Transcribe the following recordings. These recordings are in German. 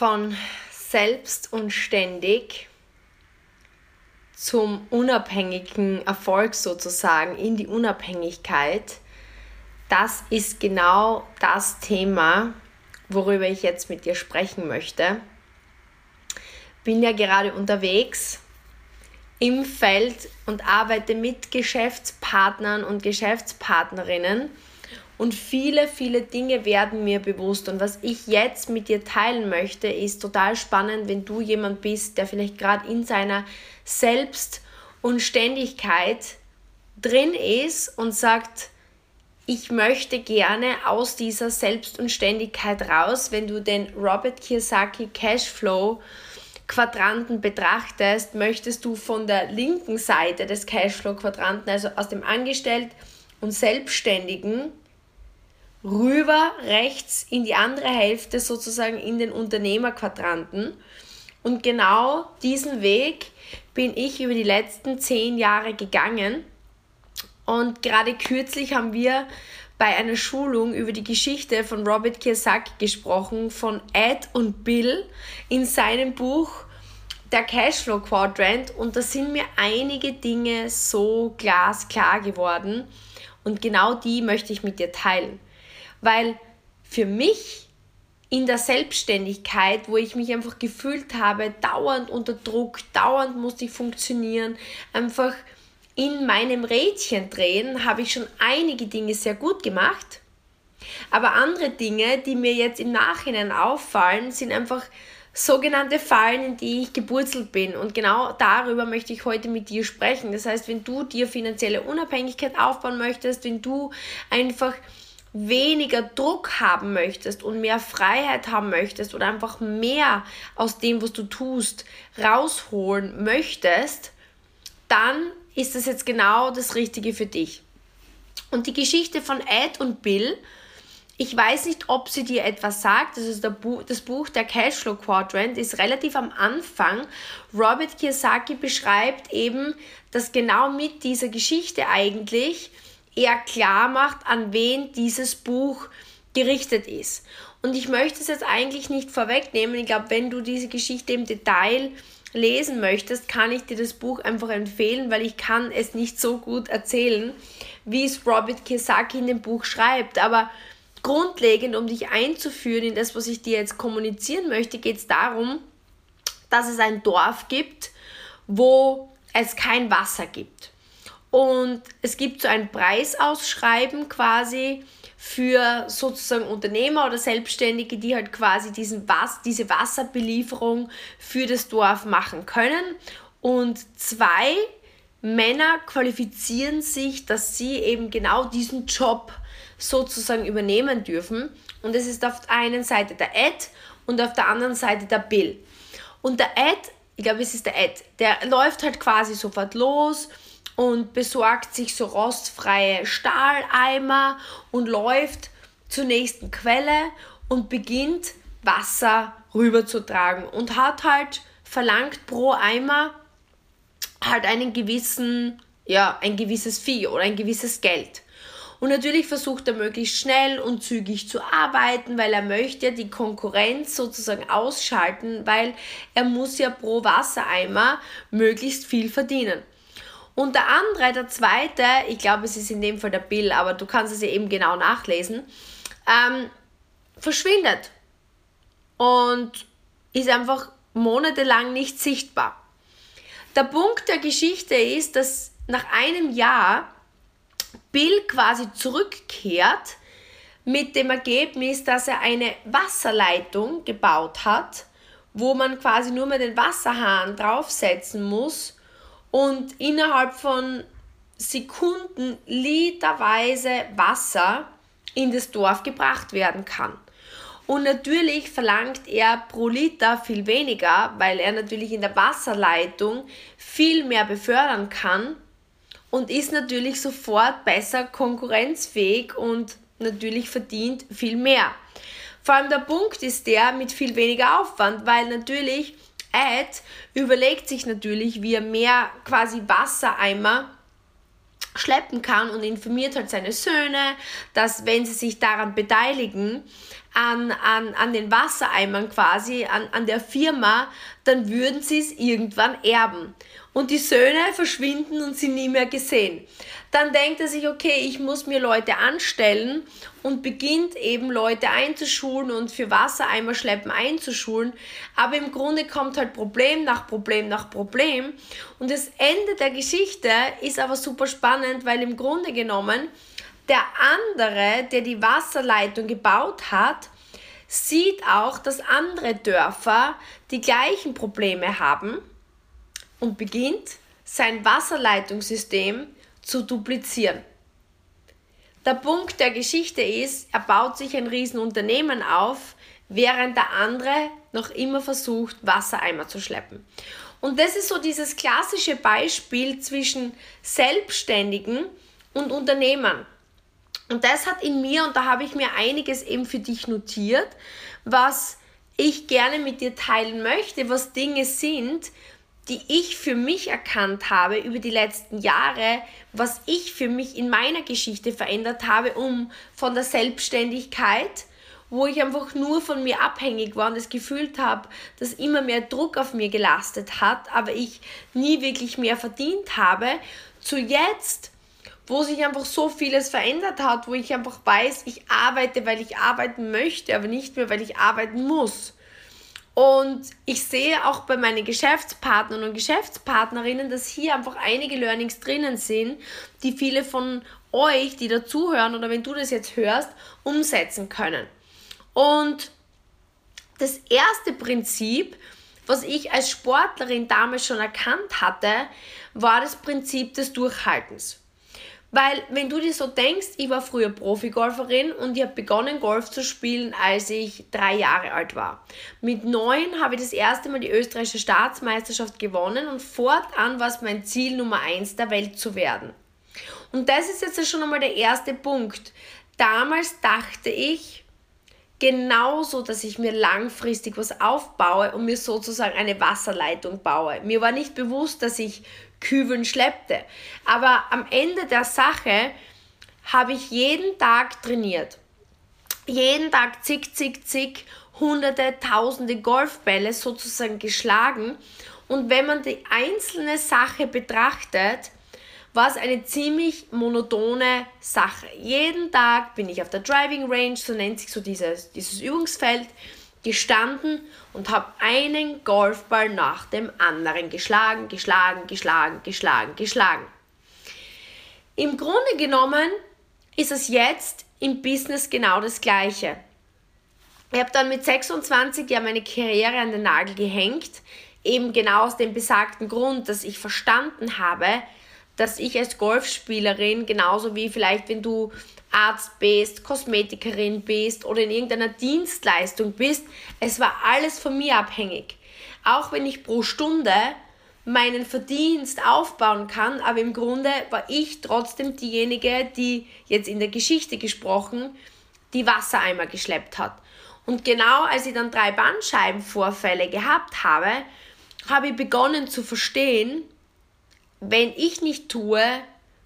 von selbst und ständig zum unabhängigen Erfolg sozusagen, in die Unabhängigkeit, das ist genau das Thema, worüber ich jetzt mit dir sprechen möchte. Bin ja gerade unterwegs im Feld und arbeite mit Geschäftspartnern und Geschäftspartnerinnen und viele, viele Dinge werden mir bewusst. Und was ich jetzt mit dir teilen möchte, ist total spannend, wenn du jemand bist, der vielleicht gerade in seiner Selbst- und Ständigkeit drin ist und sagt, ich möchte gerne aus dieser Selbst- und Ständigkeit raus, wenn du den Robert Kiyosaki Cashflow Quadranten betrachtest, möchtest du von der linken Seite des Cashflow Quadranten, also aus dem Angestellten und Selbstständigen, rüber rechts in die andere Hälfte sozusagen in den Unternehmerquadranten. Und genau diesen Weg bin ich über die letzten zehn Jahre gegangen. Und gerade kürzlich haben wir bei einer Schulung über die Geschichte von Robert Kiyosaki gesprochen, von Ed und Bill in seinem Buch Der Cashflow Quadrant. Und da sind mir einige Dinge so glasklar geworden. Und genau die möchte ich mit dir teilen. Weil für mich in der Selbstständigkeit, wo ich mich einfach gefühlt habe, dauernd unter Druck, dauernd musste ich funktionieren, einfach in meinem Rädchen drehen, habe ich schon einige Dinge sehr gut gemacht. Aber andere Dinge, die mir jetzt im Nachhinein auffallen, sind einfach sogenannte Fallen, in die ich geburzelt bin. Und genau darüber möchte ich heute mit dir sprechen. Das heißt, wenn du dir finanzielle Unabhängigkeit aufbauen möchtest, wenn du einfach weniger Druck haben möchtest und mehr Freiheit haben möchtest oder einfach mehr aus dem, was du tust, rausholen möchtest, dann ist das jetzt genau das Richtige für dich. Und die Geschichte von Ed und Bill, ich weiß nicht, ob sie dir etwas sagt. Das ist das Buch Der Cashflow Quadrant, ist relativ am Anfang. Robert Kiyosaki beschreibt eben, dass genau mit dieser Geschichte eigentlich er klar macht, an wen dieses Buch gerichtet ist. Und ich möchte es jetzt eigentlich nicht vorwegnehmen. Ich glaube, wenn du diese Geschichte im Detail lesen möchtest, kann ich dir das Buch einfach empfehlen, weil ich kann es nicht so gut erzählen, wie es Robert Kiyosaki in dem Buch schreibt. Aber grundlegend, um dich einzuführen in das, was ich dir jetzt kommunizieren möchte, geht es darum, dass es ein Dorf gibt, wo es kein Wasser gibt. Und es gibt so ein Preisausschreiben quasi für sozusagen Unternehmer oder Selbstständige, die halt quasi diesen Was diese Wasserbelieferung für das Dorf machen können. Und zwei Männer qualifizieren sich, dass sie eben genau diesen Job sozusagen übernehmen dürfen. Und es ist auf der einen Seite der Ed und auf der anderen Seite der Bill. Und der Ed, ich glaube, es ist der Ed, der läuft halt quasi sofort los und besorgt sich so rostfreie Stahleimer und läuft zur nächsten Quelle und beginnt Wasser rüberzutragen und hat halt verlangt pro Eimer halt einen gewissen, ja, ein gewisses Vieh oder ein gewisses Geld. Und natürlich versucht er möglichst schnell und zügig zu arbeiten, weil er möchte die Konkurrenz sozusagen ausschalten, weil er muss ja pro Wassereimer möglichst viel verdienen. Und der andere, der zweite, ich glaube, es ist in dem Fall der Bill, aber du kannst es ja eben genau nachlesen, ähm, verschwindet und ist einfach monatelang nicht sichtbar. Der Punkt der Geschichte ist, dass nach einem Jahr Bill quasi zurückkehrt mit dem Ergebnis, dass er eine Wasserleitung gebaut hat, wo man quasi nur mehr den Wasserhahn draufsetzen muss und innerhalb von Sekunden literweise Wasser in das Dorf gebracht werden kann. Und natürlich verlangt er pro Liter viel weniger, weil er natürlich in der Wasserleitung viel mehr befördern kann und ist natürlich sofort besser konkurrenzfähig und natürlich verdient viel mehr. Vor allem der Punkt ist der mit viel weniger Aufwand, weil natürlich Ed überlegt sich natürlich, wie er mehr quasi Wassereimer schleppen kann und informiert halt seine Söhne, dass wenn sie sich daran beteiligen, an, an, an den Wassereimern quasi, an, an der Firma, dann würden sie es irgendwann erben. Und die Söhne verschwinden und sind nie mehr gesehen. Dann denkt er sich, okay, ich muss mir Leute anstellen und beginnt eben Leute einzuschulen und für Wassereimer schleppen einzuschulen. Aber im Grunde kommt halt Problem nach Problem nach Problem. Und das Ende der Geschichte ist aber super spannend, weil im Grunde genommen der andere, der die Wasserleitung gebaut hat, sieht auch, dass andere Dörfer die gleichen Probleme haben und beginnt sein Wasserleitungssystem zu duplizieren. Der Punkt der Geschichte ist, er baut sich ein Riesenunternehmen auf, während der andere noch immer versucht, Wassereimer zu schleppen. Und das ist so dieses klassische Beispiel zwischen Selbstständigen und Unternehmern. Und das hat in mir, und da habe ich mir einiges eben für dich notiert, was ich gerne mit dir teilen möchte, was Dinge sind, die ich für mich erkannt habe über die letzten Jahre, was ich für mich in meiner Geschichte verändert habe, um von der Selbstständigkeit, wo ich einfach nur von mir abhängig war und das gefühlt habe, dass immer mehr Druck auf mir gelastet hat, aber ich nie wirklich mehr verdient habe, zu jetzt, wo sich einfach so vieles verändert hat, wo ich einfach weiß, ich arbeite, weil ich arbeiten möchte, aber nicht mehr, weil ich arbeiten muss. Und ich sehe auch bei meinen Geschäftspartnern und Geschäftspartnerinnen, dass hier einfach einige Learnings drinnen sind, die viele von euch, die dazuhören oder wenn du das jetzt hörst, umsetzen können. Und das erste Prinzip, was ich als Sportlerin damals schon erkannt hatte, war das Prinzip des Durchhaltens. Weil, wenn du dir so denkst, ich war früher Profigolferin und ich habe begonnen, Golf zu spielen, als ich drei Jahre alt war. Mit neun habe ich das erste Mal die österreichische Staatsmeisterschaft gewonnen und fortan war es mein Ziel, Nummer eins der Welt zu werden. Und das ist jetzt schon einmal der erste Punkt. Damals dachte ich, genauso, dass ich mir langfristig was aufbaue und mir sozusagen eine Wasserleitung baue. Mir war nicht bewusst, dass ich Kübeln schleppte. Aber am Ende der Sache habe ich jeden Tag trainiert. Jeden Tag zig, zig, zig, hunderte, tausende Golfbälle sozusagen geschlagen. Und wenn man die einzelne Sache betrachtet, war es eine ziemlich monotone Sache. Jeden Tag bin ich auf der Driving Range, so nennt sich so dieses, dieses Übungsfeld, gestanden und habe einen Golfball nach dem anderen geschlagen, geschlagen, geschlagen, geschlagen, geschlagen. Im Grunde genommen ist es jetzt im Business genau das Gleiche. Ich habe dann mit 26 ja meine Karriere an den Nagel gehängt, eben genau aus dem besagten Grund, dass ich verstanden habe, dass ich als Golfspielerin, genauso wie vielleicht wenn du Arzt bist, Kosmetikerin bist oder in irgendeiner Dienstleistung bist, es war alles von mir abhängig. Auch wenn ich pro Stunde meinen Verdienst aufbauen kann, aber im Grunde war ich trotzdem diejenige, die jetzt in der Geschichte gesprochen, die Wassereimer geschleppt hat. Und genau als ich dann drei Bandscheibenvorfälle gehabt habe, habe ich begonnen zu verstehen, wenn ich nicht tue,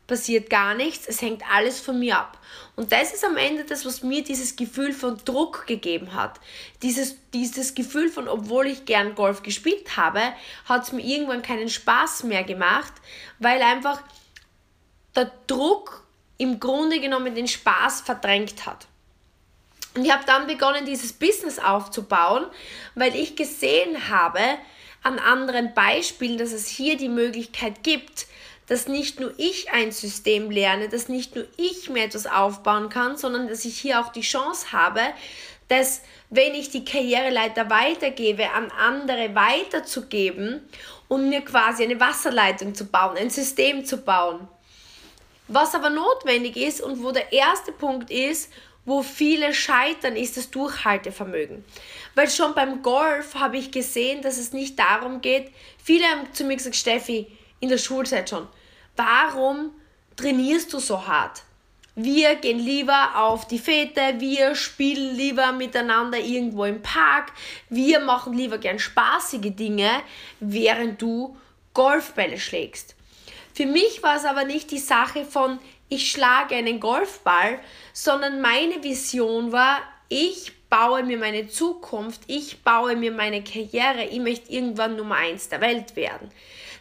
passiert gar nichts, es hängt alles von mir ab. Und das ist am Ende das, was mir dieses Gefühl von Druck gegeben hat. Dieses, dieses Gefühl von, obwohl ich gern Golf gespielt habe, hat es mir irgendwann keinen Spaß mehr gemacht, weil einfach der Druck im Grunde genommen den Spaß verdrängt hat. Und ich habe dann begonnen, dieses Business aufzubauen, weil ich gesehen habe an anderen Beispielen, dass es hier die Möglichkeit gibt, dass nicht nur ich ein System lerne, dass nicht nur ich mir etwas aufbauen kann, sondern dass ich hier auch die Chance habe, dass wenn ich die Karriereleiter weitergebe, an andere weiterzugeben und mir quasi eine Wasserleitung zu bauen, ein System zu bauen. Was aber notwendig ist und wo der erste Punkt ist, wo viele scheitern, ist das Durchhaltevermögen. Weil schon beim Golf habe ich gesehen, dass es nicht darum geht, viele haben zu mir gesagt, Steffi, in der Schulzeit schon. Warum trainierst du so hart? Wir gehen lieber auf die Fete, wir spielen lieber miteinander irgendwo im Park, wir machen lieber gern spaßige Dinge, während du Golfbälle schlägst. Für mich war es aber nicht die Sache von, ich schlage einen Golfball, sondern meine Vision war, ich baue mir meine Zukunft, ich baue mir meine Karriere, ich möchte irgendwann Nummer eins der Welt werden.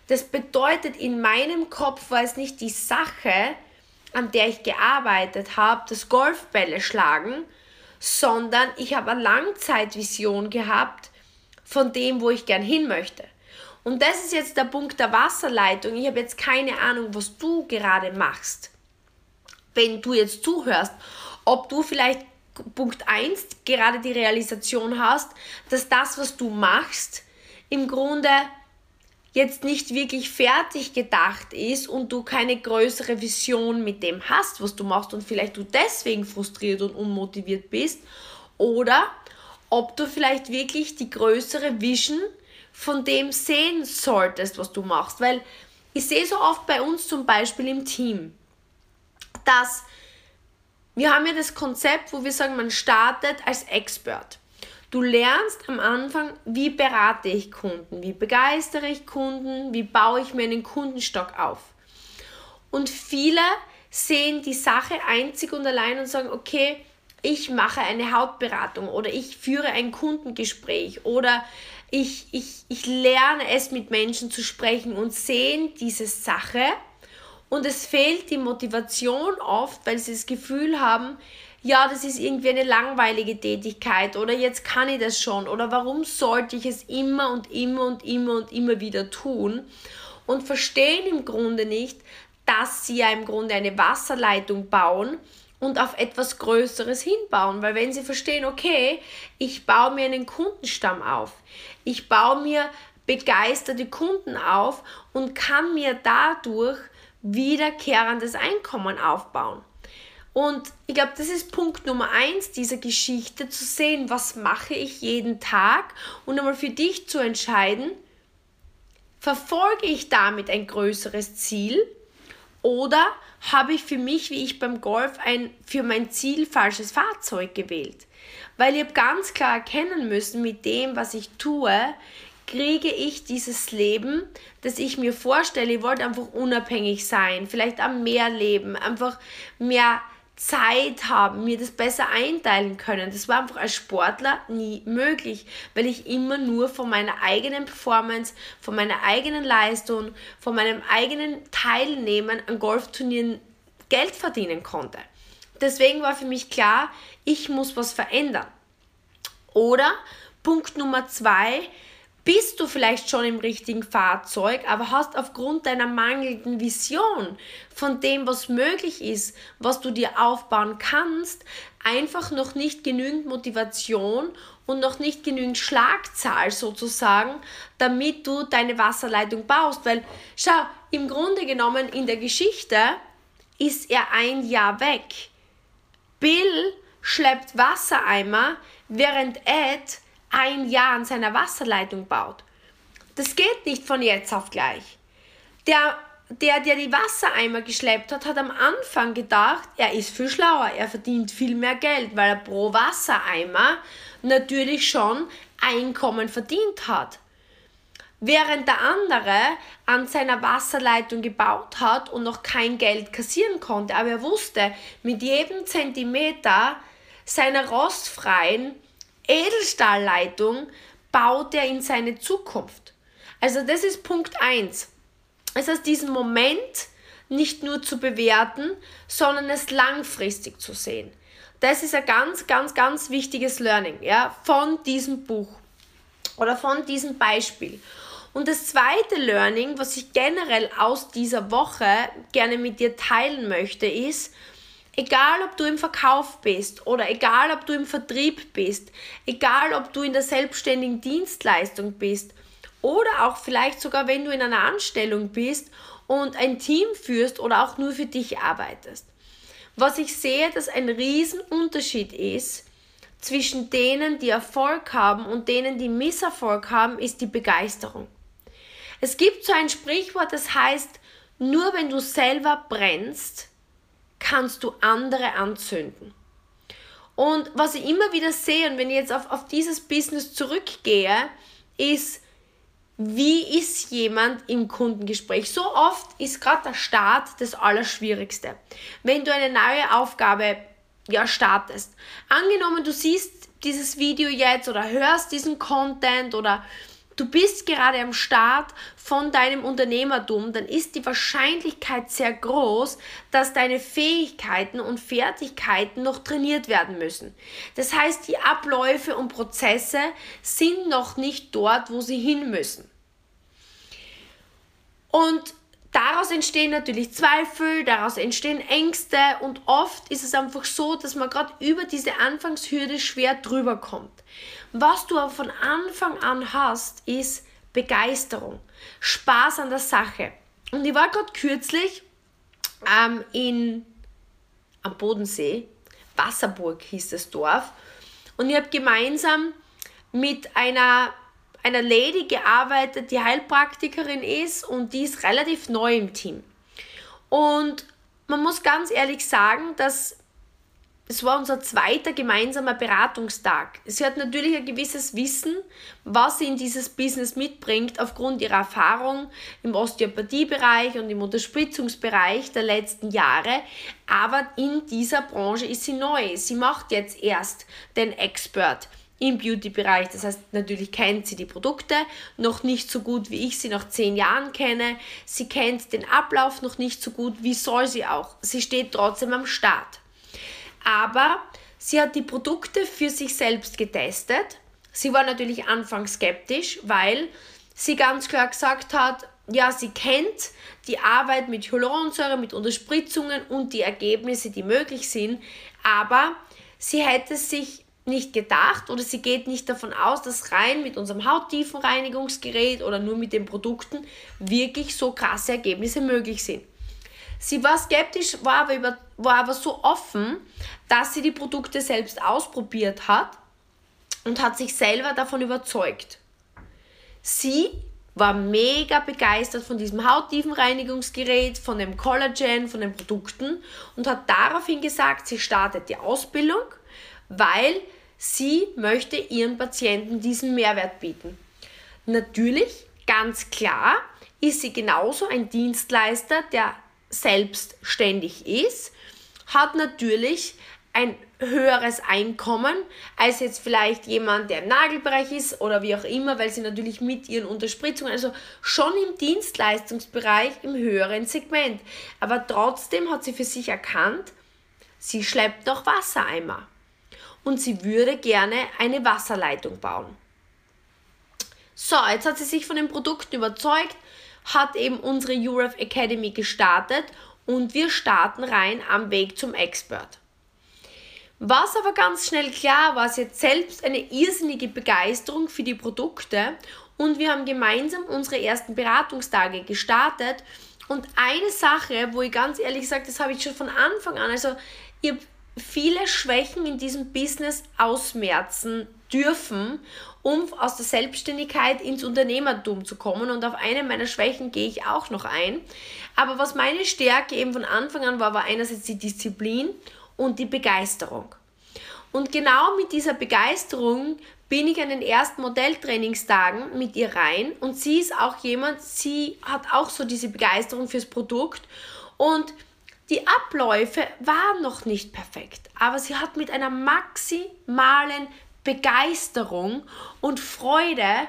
Das bedeutet, in meinem Kopf war es nicht die Sache, an der ich gearbeitet habe, das Golfbälle schlagen, sondern ich habe eine Langzeitvision gehabt von dem, wo ich gern hin möchte. Und das ist jetzt der Punkt der Wasserleitung. Ich habe jetzt keine Ahnung, was du gerade machst. Wenn du jetzt zuhörst, ob du vielleicht Punkt 1 gerade die Realisation hast, dass das, was du machst, im Grunde jetzt nicht wirklich fertig gedacht ist und du keine größere Vision mit dem hast, was du machst und vielleicht du deswegen frustriert und unmotiviert bist oder ob du vielleicht wirklich die größere Vision von dem sehen solltest, was du machst, weil ich sehe so oft bei uns zum Beispiel im Team, dass wir haben ja das Konzept, wo wir sagen, man startet als Expert. Du lernst am Anfang, wie berate ich Kunden, wie begeistere ich Kunden, wie baue ich mir einen Kundenstock auf. Und viele sehen die Sache einzig und allein und sagen, okay, ich mache eine Hauptberatung oder ich führe ein Kundengespräch oder ich, ich, ich lerne es mit Menschen zu sprechen und sehen diese Sache und es fehlt die Motivation oft, weil sie das Gefühl haben, ja, das ist irgendwie eine langweilige Tätigkeit oder jetzt kann ich das schon oder warum sollte ich es immer und immer und immer und immer wieder tun? Und verstehen im Grunde nicht, dass sie ja im Grunde eine Wasserleitung bauen und auf etwas Größeres hinbauen, weil wenn sie verstehen, okay, ich baue mir einen Kundenstamm auf, ich baue mir begeisterte Kunden auf und kann mir dadurch wiederkehrendes Einkommen aufbauen. Und ich glaube, das ist Punkt Nummer eins dieser Geschichte, zu sehen, was mache ich jeden Tag und einmal für dich zu entscheiden, verfolge ich damit ein größeres Ziel oder habe ich für mich, wie ich beim Golf, ein für mein Ziel falsches Fahrzeug gewählt? Weil ich habe ganz klar erkennen müssen, mit dem, was ich tue, kriege ich dieses Leben, das ich mir vorstelle. Ich wollte einfach unabhängig sein, vielleicht am Meer leben, einfach mehr Zeit haben, mir das besser einteilen können. Das war einfach als Sportler nie möglich, weil ich immer nur von meiner eigenen Performance, von meiner eigenen Leistung, von meinem eigenen Teilnehmen an Golfturnieren Geld verdienen konnte. Deswegen war für mich klar, ich muss was verändern. Oder Punkt Nummer zwei, bist du vielleicht schon im richtigen Fahrzeug, aber hast aufgrund deiner mangelnden Vision von dem, was möglich ist, was du dir aufbauen kannst, einfach noch nicht genügend Motivation und noch nicht genügend Schlagzahl sozusagen, damit du deine Wasserleitung baust. Weil, schau, im Grunde genommen in der Geschichte ist er ein Jahr weg. Bill schleppt Wassereimer, während Ed ein Jahr an seiner Wasserleitung baut. Das geht nicht von jetzt auf gleich. Der, der, der die Wassereimer geschleppt hat, hat am Anfang gedacht, er ist viel schlauer, er verdient viel mehr Geld, weil er pro Wassereimer natürlich schon Einkommen verdient hat. Während der andere an seiner Wasserleitung gebaut hat und noch kein Geld kassieren konnte, aber er wusste, mit jedem Zentimeter seiner rostfreien Edelstahlleitung baut er in seine Zukunft. Also das ist Punkt 1. Es heißt, diesen Moment nicht nur zu bewerten, sondern es langfristig zu sehen. Das ist ein ganz, ganz, ganz wichtiges Learning ja, von diesem Buch oder von diesem Beispiel. Und das zweite Learning, was ich generell aus dieser Woche gerne mit dir teilen möchte, ist, Egal, ob du im Verkauf bist oder egal, ob du im Vertrieb bist, egal, ob du in der selbstständigen Dienstleistung bist oder auch vielleicht sogar, wenn du in einer Anstellung bist und ein Team führst oder auch nur für dich arbeitest. Was ich sehe, dass ein Riesenunterschied ist zwischen denen, die Erfolg haben und denen, die Misserfolg haben, ist die Begeisterung. Es gibt so ein Sprichwort, das heißt, nur wenn du selber brennst, kannst du andere anzünden. Und was ich immer wieder sehe, und wenn ich jetzt auf, auf dieses Business zurückgehe, ist, wie ist jemand im Kundengespräch? So oft ist gerade der Start das Allerschwierigste. Wenn du eine neue Aufgabe ja, startest. Angenommen, du siehst dieses Video jetzt oder hörst diesen Content oder du bist gerade am Start von deinem Unternehmertum, dann ist die Wahrscheinlichkeit sehr groß, dass deine Fähigkeiten und Fertigkeiten noch trainiert werden müssen. Das heißt, die Abläufe und Prozesse sind noch nicht dort, wo sie hin müssen. Und Daraus entstehen natürlich Zweifel, daraus entstehen Ängste und oft ist es einfach so, dass man gerade über diese Anfangshürde schwer drüber kommt. Was du aber von Anfang an hast, ist Begeisterung, Spaß an der Sache. Und ich war gerade kürzlich ähm, in, am Bodensee, Wasserburg hieß das Dorf, und ich habe gemeinsam mit einer einer Lady gearbeitet, die Heilpraktikerin ist und die ist relativ neu im Team. Und man muss ganz ehrlich sagen, dass es war unser zweiter gemeinsamer Beratungstag. Sie hat natürlich ein gewisses Wissen, was sie in dieses Business mitbringt, aufgrund ihrer Erfahrung im Osteopathiebereich und im Unterspritzungsbereich der letzten Jahre. Aber in dieser Branche ist sie neu. Sie macht jetzt erst den Expert im Beauty-Bereich. Das heißt, natürlich kennt sie die Produkte noch nicht so gut, wie ich sie nach zehn Jahren kenne. Sie kennt den Ablauf noch nicht so gut, wie soll sie auch. Sie steht trotzdem am Start. Aber sie hat die Produkte für sich selbst getestet. Sie war natürlich anfangs skeptisch, weil sie ganz klar gesagt hat, ja, sie kennt die Arbeit mit Hyaluronsäure, mit Unterspritzungen und die Ergebnisse, die möglich sind, aber sie hätte sich nicht gedacht oder sie geht nicht davon aus, dass rein mit unserem Hauttiefenreinigungsgerät oder nur mit den Produkten wirklich so krasse Ergebnisse möglich sind. Sie war skeptisch, war aber, über, war aber so offen, dass sie die Produkte selbst ausprobiert hat und hat sich selber davon überzeugt. Sie war mega begeistert von diesem Hauttiefenreinigungsgerät, von dem Collagen, von den Produkten und hat daraufhin gesagt, sie startet die Ausbildung weil sie möchte ihren Patienten diesen Mehrwert bieten. Natürlich, ganz klar, ist sie genauso ein Dienstleister, der selbstständig ist, hat natürlich ein höheres Einkommen als jetzt vielleicht jemand, der im Nagelbereich ist oder wie auch immer, weil sie natürlich mit ihren Unterspritzungen, also schon im Dienstleistungsbereich im höheren Segment. Aber trotzdem hat sie für sich erkannt, sie schleppt noch Wassereimer und sie würde gerne eine Wasserleitung bauen. So, jetzt hat sie sich von den Produkten überzeugt, hat eben unsere URF Academy gestartet und wir starten rein am Weg zum Expert. Was aber ganz schnell klar war, sie hat selbst eine irrsinnige Begeisterung für die Produkte und wir haben gemeinsam unsere ersten Beratungstage gestartet. Und eine Sache, wo ich ganz ehrlich sage, das habe ich schon von Anfang an, also ihr viele Schwächen in diesem Business ausmerzen dürfen, um aus der Selbstständigkeit ins Unternehmertum zu kommen. Und auf eine meiner Schwächen gehe ich auch noch ein. Aber was meine Stärke eben von Anfang an war, war einerseits die Disziplin und die Begeisterung. Und genau mit dieser Begeisterung bin ich an den ersten Modelltrainingstagen mit ihr rein und sie ist auch jemand, sie hat auch so diese Begeisterung fürs Produkt und die Abläufe waren noch nicht perfekt, aber sie hat mit einer maximalen Begeisterung und Freude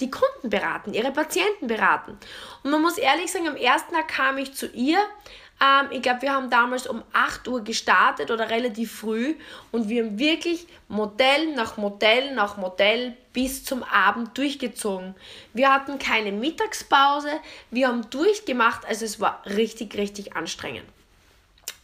die Kunden beraten, ihre Patienten beraten. Und man muss ehrlich sagen, am ersten Tag kam ich zu ihr. Ähm, ich glaube, wir haben damals um 8 Uhr gestartet oder relativ früh und wir haben wirklich Modell nach Modell nach Modell bis zum Abend durchgezogen. Wir hatten keine Mittagspause, wir haben durchgemacht, also es war richtig, richtig anstrengend.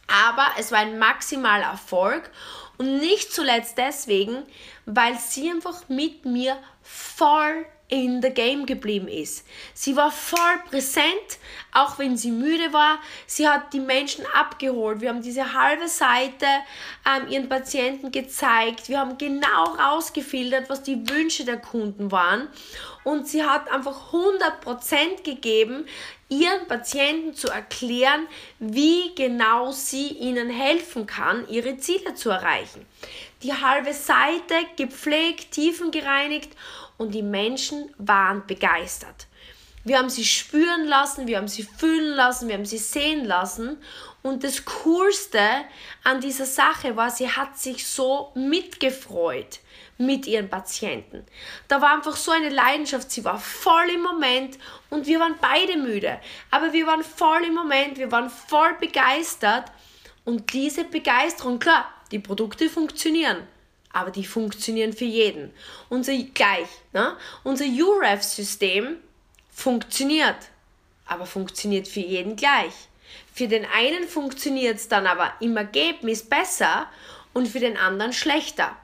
Aber es war ein maximaler Erfolg und nicht zuletzt deswegen, weil sie einfach mit mir voll in the game geblieben ist. Sie war voll präsent, auch wenn sie müde war. Sie hat die Menschen abgeholt. Wir haben diese halbe Seite ähm, ihren Patienten gezeigt. Wir haben genau rausgefiltert, was die Wünsche der Kunden waren. Und sie hat einfach 100% gegeben, ihren Patienten zu erklären, wie genau sie ihnen helfen kann, ihre Ziele zu erreichen. die halbe Seite gepflegt, tiefengereinigt und die Menschen waren begeistert. Wir haben sie spüren lassen, wir haben sie fühlen lassen, wir haben sie sehen lassen. Und das Coolste an dieser Sache war, sie hat sich so mitgefreut mit ihren Patienten. Da war einfach so eine Leidenschaft, sie war voll im Moment und wir waren beide müde. Aber wir waren voll im Moment, wir waren voll begeistert. Und diese Begeisterung, klar, die Produkte funktionieren aber die funktionieren für jeden. Unser gleich, ne? unser UREF-System funktioniert, aber funktioniert für jeden gleich. Für den einen funktioniert es dann aber im Ergebnis besser und für den anderen schlechter.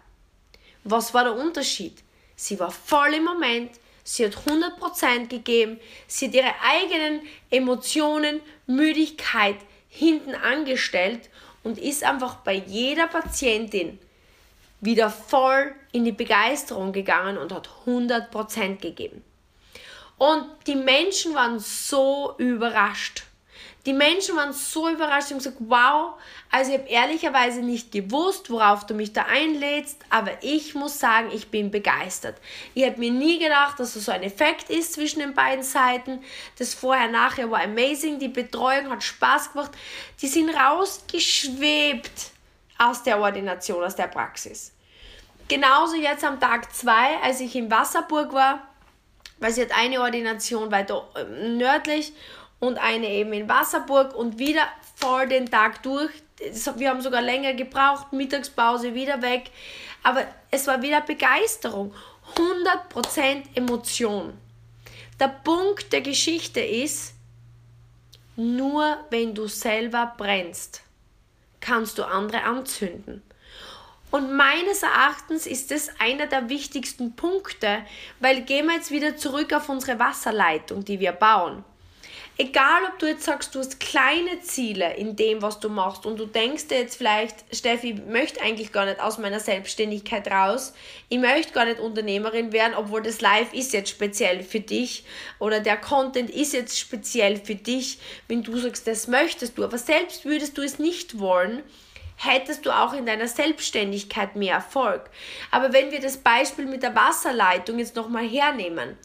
Was war der Unterschied? Sie war voll im Moment, sie hat 100% gegeben, sie hat ihre eigenen Emotionen, Müdigkeit hinten angestellt und ist einfach bei jeder Patientin wieder voll in die Begeisterung gegangen und hat 100% gegeben. Und die Menschen waren so überrascht. Die Menschen waren so überrascht und gesagt, wow, also ich habe ehrlicherweise nicht gewusst, worauf du mich da einlädst, aber ich muss sagen, ich bin begeistert. Ich habe mir nie gedacht, dass es so ein Effekt ist zwischen den beiden Seiten. Das Vorher-Nachher war amazing, die Betreuung hat Spaß gemacht. Die sind rausgeschwebt aus der Ordination, aus der Praxis. Genauso jetzt am Tag 2, als ich in Wasserburg war, weil sie hat eine Ordination weiter ähm, nördlich und eine eben in Wasserburg und wieder voll den Tag durch. Wir haben sogar länger gebraucht, Mittagspause wieder weg, aber es war wieder Begeisterung, 100% Emotion. Der Punkt der Geschichte ist, nur wenn du selber brennst, kannst du andere anzünden. Und meines Erachtens ist das einer der wichtigsten Punkte, weil gehen wir jetzt wieder zurück auf unsere Wasserleitung, die wir bauen. Egal, ob du jetzt sagst, du hast kleine Ziele in dem, was du machst und du denkst dir jetzt vielleicht, Steffi, ich möchte eigentlich gar nicht aus meiner Selbstständigkeit raus, ich möchte gar nicht Unternehmerin werden, obwohl das Live ist jetzt speziell für dich oder der Content ist jetzt speziell für dich, wenn du sagst, das möchtest du, aber selbst würdest du es nicht wollen, hättest du auch in deiner Selbstständigkeit mehr Erfolg. Aber wenn wir das Beispiel mit der Wasserleitung jetzt nochmal hernehmen,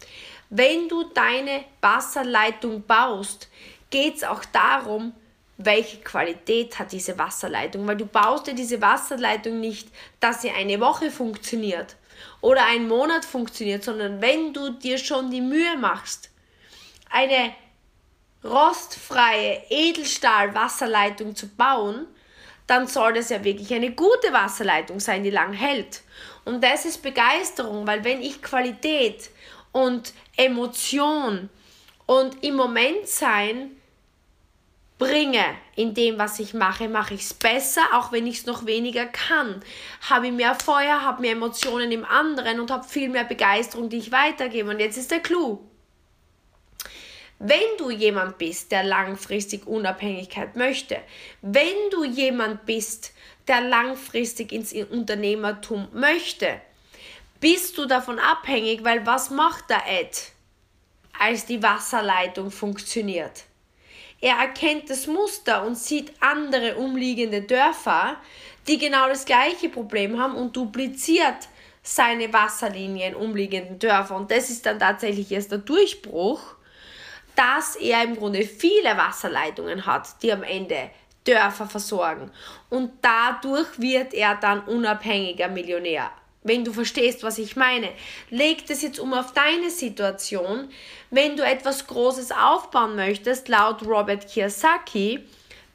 wenn du deine Wasserleitung baust, geht es auch darum, welche Qualität hat diese Wasserleitung, weil du baust dir diese Wasserleitung nicht, dass sie eine Woche funktioniert oder einen Monat funktioniert, sondern wenn du dir schon die Mühe machst, eine rostfreie Edelstahl-Wasserleitung zu bauen, dann soll das ja wirklich eine gute Wasserleitung sein, die lang hält. Und das ist Begeisterung, weil wenn ich Qualität und Emotion und im Moment sein bringe in dem, was ich mache, mache ich es besser, auch wenn ich es noch weniger kann. Habe ich mehr Feuer, habe mehr Emotionen im anderen und habe viel mehr Begeisterung, die ich weitergebe. Und jetzt ist der Clou. Wenn du jemand bist, der langfristig Unabhängigkeit möchte, wenn du jemand bist, der langfristig ins Unternehmertum möchte, bist du davon abhängig, weil was macht der Ed, als die Wasserleitung funktioniert? Er erkennt das Muster und sieht andere umliegende Dörfer, die genau das gleiche Problem haben und dupliziert seine Wasserlinie in umliegenden Dörfer. Und das ist dann tatsächlich erst der Durchbruch dass er im Grunde viele Wasserleitungen hat, die am Ende Dörfer versorgen. Und dadurch wird er dann unabhängiger Millionär. Wenn du verstehst, was ich meine, leg das jetzt um auf deine Situation. Wenn du etwas Großes aufbauen möchtest, laut Robert Kiyosaki,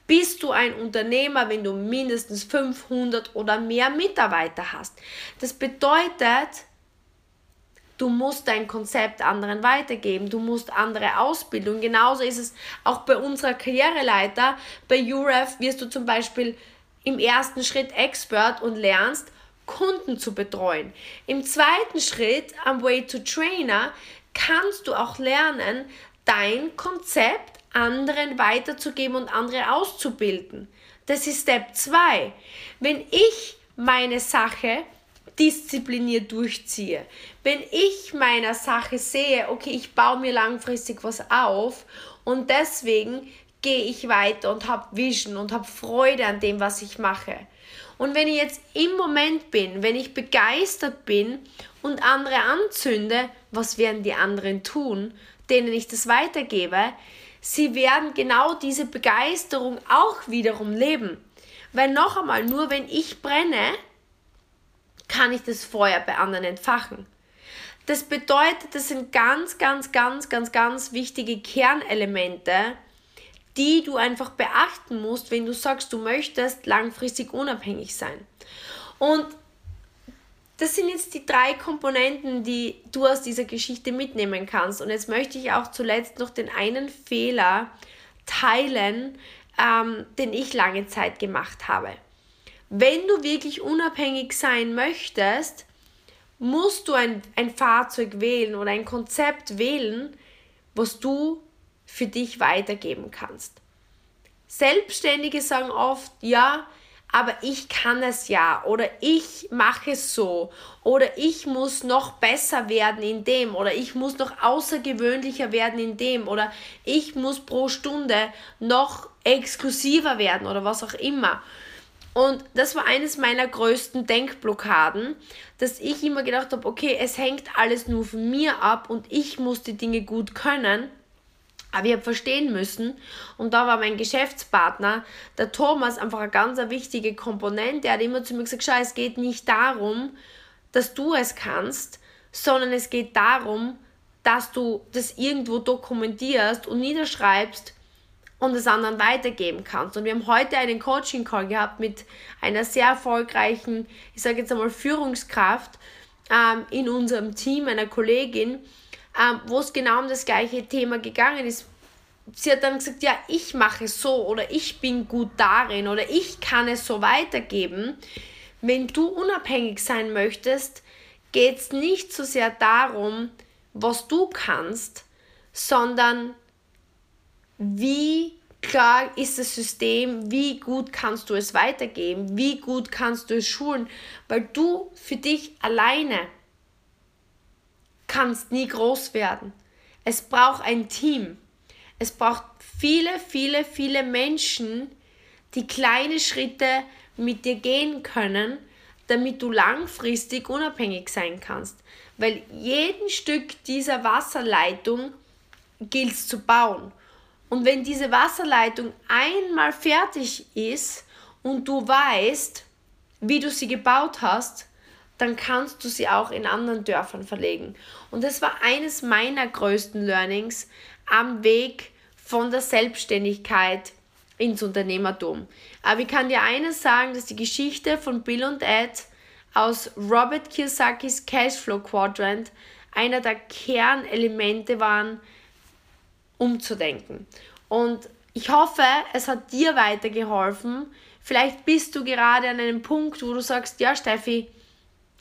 bist du ein Unternehmer, wenn du mindestens 500 oder mehr Mitarbeiter hast. Das bedeutet, Du musst dein Konzept anderen weitergeben. Du musst andere Ausbildung. Genauso ist es auch bei unserer Karriereleiter. Bei UREF wirst du zum Beispiel im ersten Schritt Expert und lernst, Kunden zu betreuen. Im zweiten Schritt, am Way to Trainer, kannst du auch lernen, dein Konzept anderen weiterzugeben und andere auszubilden. Das ist Step 2. Wenn ich meine Sache diszipliniert durchziehe. Wenn ich meiner Sache sehe, okay, ich baue mir langfristig was auf und deswegen gehe ich weiter und habe Vision und habe Freude an dem, was ich mache. Und wenn ich jetzt im Moment bin, wenn ich begeistert bin und andere anzünde, was werden die anderen tun, denen ich das weitergebe? Sie werden genau diese Begeisterung auch wiederum leben. Weil noch einmal, nur wenn ich brenne, kann ich das Feuer bei anderen entfachen. Das bedeutet, das sind ganz, ganz, ganz, ganz, ganz wichtige Kernelemente, die du einfach beachten musst, wenn du sagst, du möchtest langfristig unabhängig sein. Und das sind jetzt die drei Komponenten, die du aus dieser Geschichte mitnehmen kannst. Und jetzt möchte ich auch zuletzt noch den einen Fehler teilen, ähm, den ich lange Zeit gemacht habe. Wenn du wirklich unabhängig sein möchtest, musst du ein, ein Fahrzeug wählen oder ein Konzept wählen, was du für dich weitergeben kannst. Selbstständige sagen oft, ja, aber ich kann es ja oder ich mache es so oder ich muss noch besser werden in dem oder ich muss noch außergewöhnlicher werden in dem oder ich muss pro Stunde noch exklusiver werden oder was auch immer. Und das war eines meiner größten Denkblockaden, dass ich immer gedacht habe, okay, es hängt alles nur von mir ab und ich muss die Dinge gut können aber ich habe verstehen müssen, und da war mein Geschäftspartner, der Thomas, einfach eine ganz wichtige Komponente. Er hat immer zu mir gesagt, schau, es geht nicht darum, dass du es kannst, sondern es geht darum, dass du das irgendwo dokumentierst und niederschreibst und es anderen weitergeben kannst. Und wir haben heute einen Coaching-Call gehabt mit einer sehr erfolgreichen, ich sage jetzt einmal Führungskraft ähm, in unserem Team, einer Kollegin, ähm, wo es genau um das gleiche Thema gegangen ist. Sie hat dann gesagt, ja, ich mache es so oder ich bin gut darin oder ich kann es so weitergeben. Wenn du unabhängig sein möchtest, geht es nicht so sehr darum, was du kannst, sondern wie klar ist das System, wie gut kannst du es weitergeben, wie gut kannst du es schulen, weil du für dich alleine kannst nie groß werden. Es braucht ein Team. Es braucht viele, viele, viele Menschen, die kleine Schritte mit dir gehen können, damit du langfristig unabhängig sein kannst. Weil jeden Stück dieser Wasserleitung gilt es zu bauen. Und wenn diese Wasserleitung einmal fertig ist und du weißt, wie du sie gebaut hast, dann kannst du sie auch in anderen Dörfern verlegen. Und das war eines meiner größten Learnings am Weg von der Selbstständigkeit ins Unternehmertum. Aber ich kann dir eines sagen, dass die Geschichte von Bill und Ed aus Robert Kiyosakis Cashflow Quadrant einer der Kernelemente waren, umzudenken. Und ich hoffe, es hat dir weitergeholfen. Vielleicht bist du gerade an einem Punkt, wo du sagst, ja Steffi,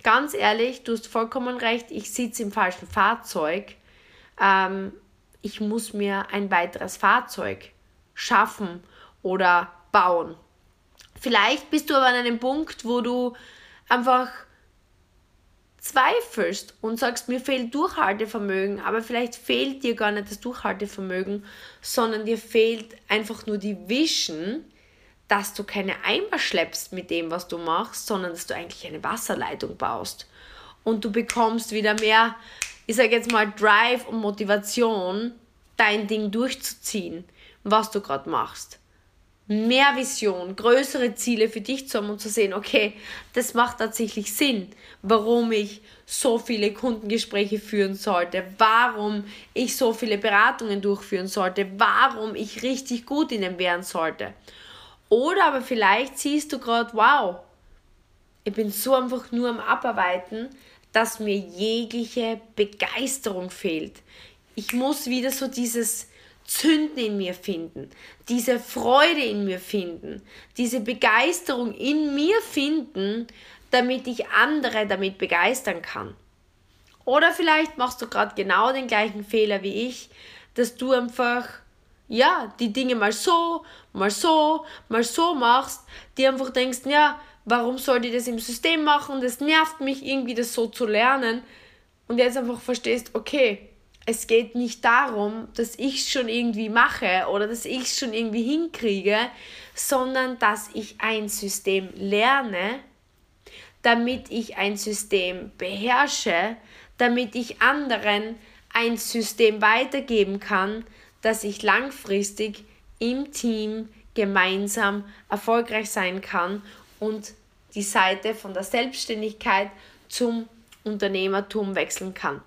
ganz ehrlich, du hast vollkommen recht, ich sitze im falschen Fahrzeug. Ähm, ich muss mir ein weiteres Fahrzeug schaffen oder bauen. Vielleicht bist du aber an einem Punkt, wo du einfach zweifelst und sagst, mir fehlt Durchhaltevermögen, aber vielleicht fehlt dir gar nicht das Durchhaltevermögen, sondern dir fehlt einfach nur die Vision, dass du keine Eimer schleppst mit dem, was du machst, sondern dass du eigentlich eine Wasserleitung baust. Und du bekommst wieder mehr, ich sage jetzt mal, Drive und Motivation, dein Ding durchzuziehen, was du gerade machst. Mehr Vision, größere Ziele für dich zu haben und zu sehen, okay, das macht tatsächlich Sinn, warum ich so viele Kundengespräche führen sollte, warum ich so viele Beratungen durchführen sollte, warum ich richtig gut in dem werden sollte. Oder aber vielleicht siehst du gerade, wow, ich bin so einfach nur am Abarbeiten, dass mir jegliche Begeisterung fehlt. Ich muss wieder so dieses Zünden in mir finden, diese Freude in mir finden, diese Begeisterung in mir finden, damit ich andere damit begeistern kann. Oder vielleicht machst du gerade genau den gleichen Fehler wie ich, dass du einfach ja, die Dinge mal so, mal so, mal so machst, die einfach denkst, ja, warum soll ich das im System machen? Das nervt mich irgendwie, das so zu lernen. Und jetzt einfach verstehst, okay, es geht nicht darum, dass ich es schon irgendwie mache oder dass ich es schon irgendwie hinkriege, sondern dass ich ein System lerne, damit ich ein System beherrsche, damit ich anderen ein System weitergeben kann, dass ich langfristig im Team gemeinsam erfolgreich sein kann und die Seite von der Selbstständigkeit zum Unternehmertum wechseln kann.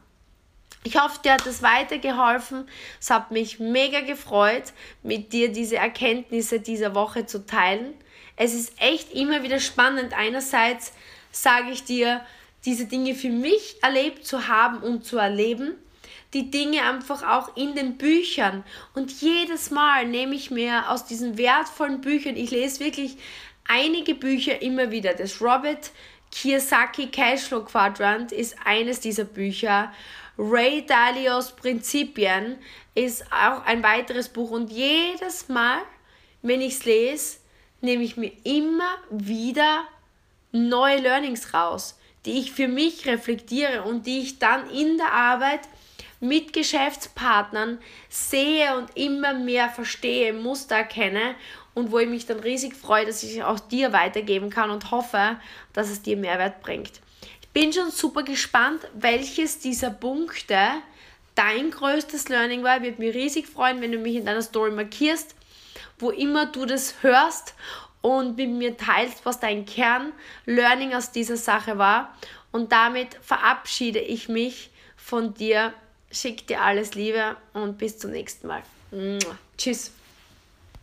Ich hoffe, dir hat es weitergeholfen. Es hat mich mega gefreut, mit dir diese Erkenntnisse dieser Woche zu teilen. Es ist echt immer wieder spannend. Einerseits sage ich dir, diese Dinge für mich erlebt zu haben und zu erleben. Die Dinge einfach auch in den Büchern. Und jedes Mal nehme ich mir aus diesen wertvollen Büchern, ich lese wirklich einige Bücher immer wieder. Das Robert Kiyosaki Cashflow Quadrant ist eines dieser Bücher. Ray Dalios Prinzipien ist auch ein weiteres Buch. Und jedes Mal, wenn ich es lese, nehme ich mir immer wieder neue Learnings raus, die ich für mich reflektiere und die ich dann in der Arbeit mit Geschäftspartnern sehe und immer mehr verstehe, Muster erkenne und wo ich mich dann riesig freue, dass ich es auch dir weitergeben kann und hoffe, dass es dir Mehrwert bringt. Ich bin schon super gespannt, welches dieser Punkte dein größtes Learning war. Ich würde mich riesig freuen, wenn du mich in deiner Story markierst, wo immer du das hörst und mit mir teilst, was dein Kern-Learning aus dieser Sache war. Und damit verabschiede ich mich von dir. Schick dir alles Liebe und bis zum nächsten Mal. Tschüss.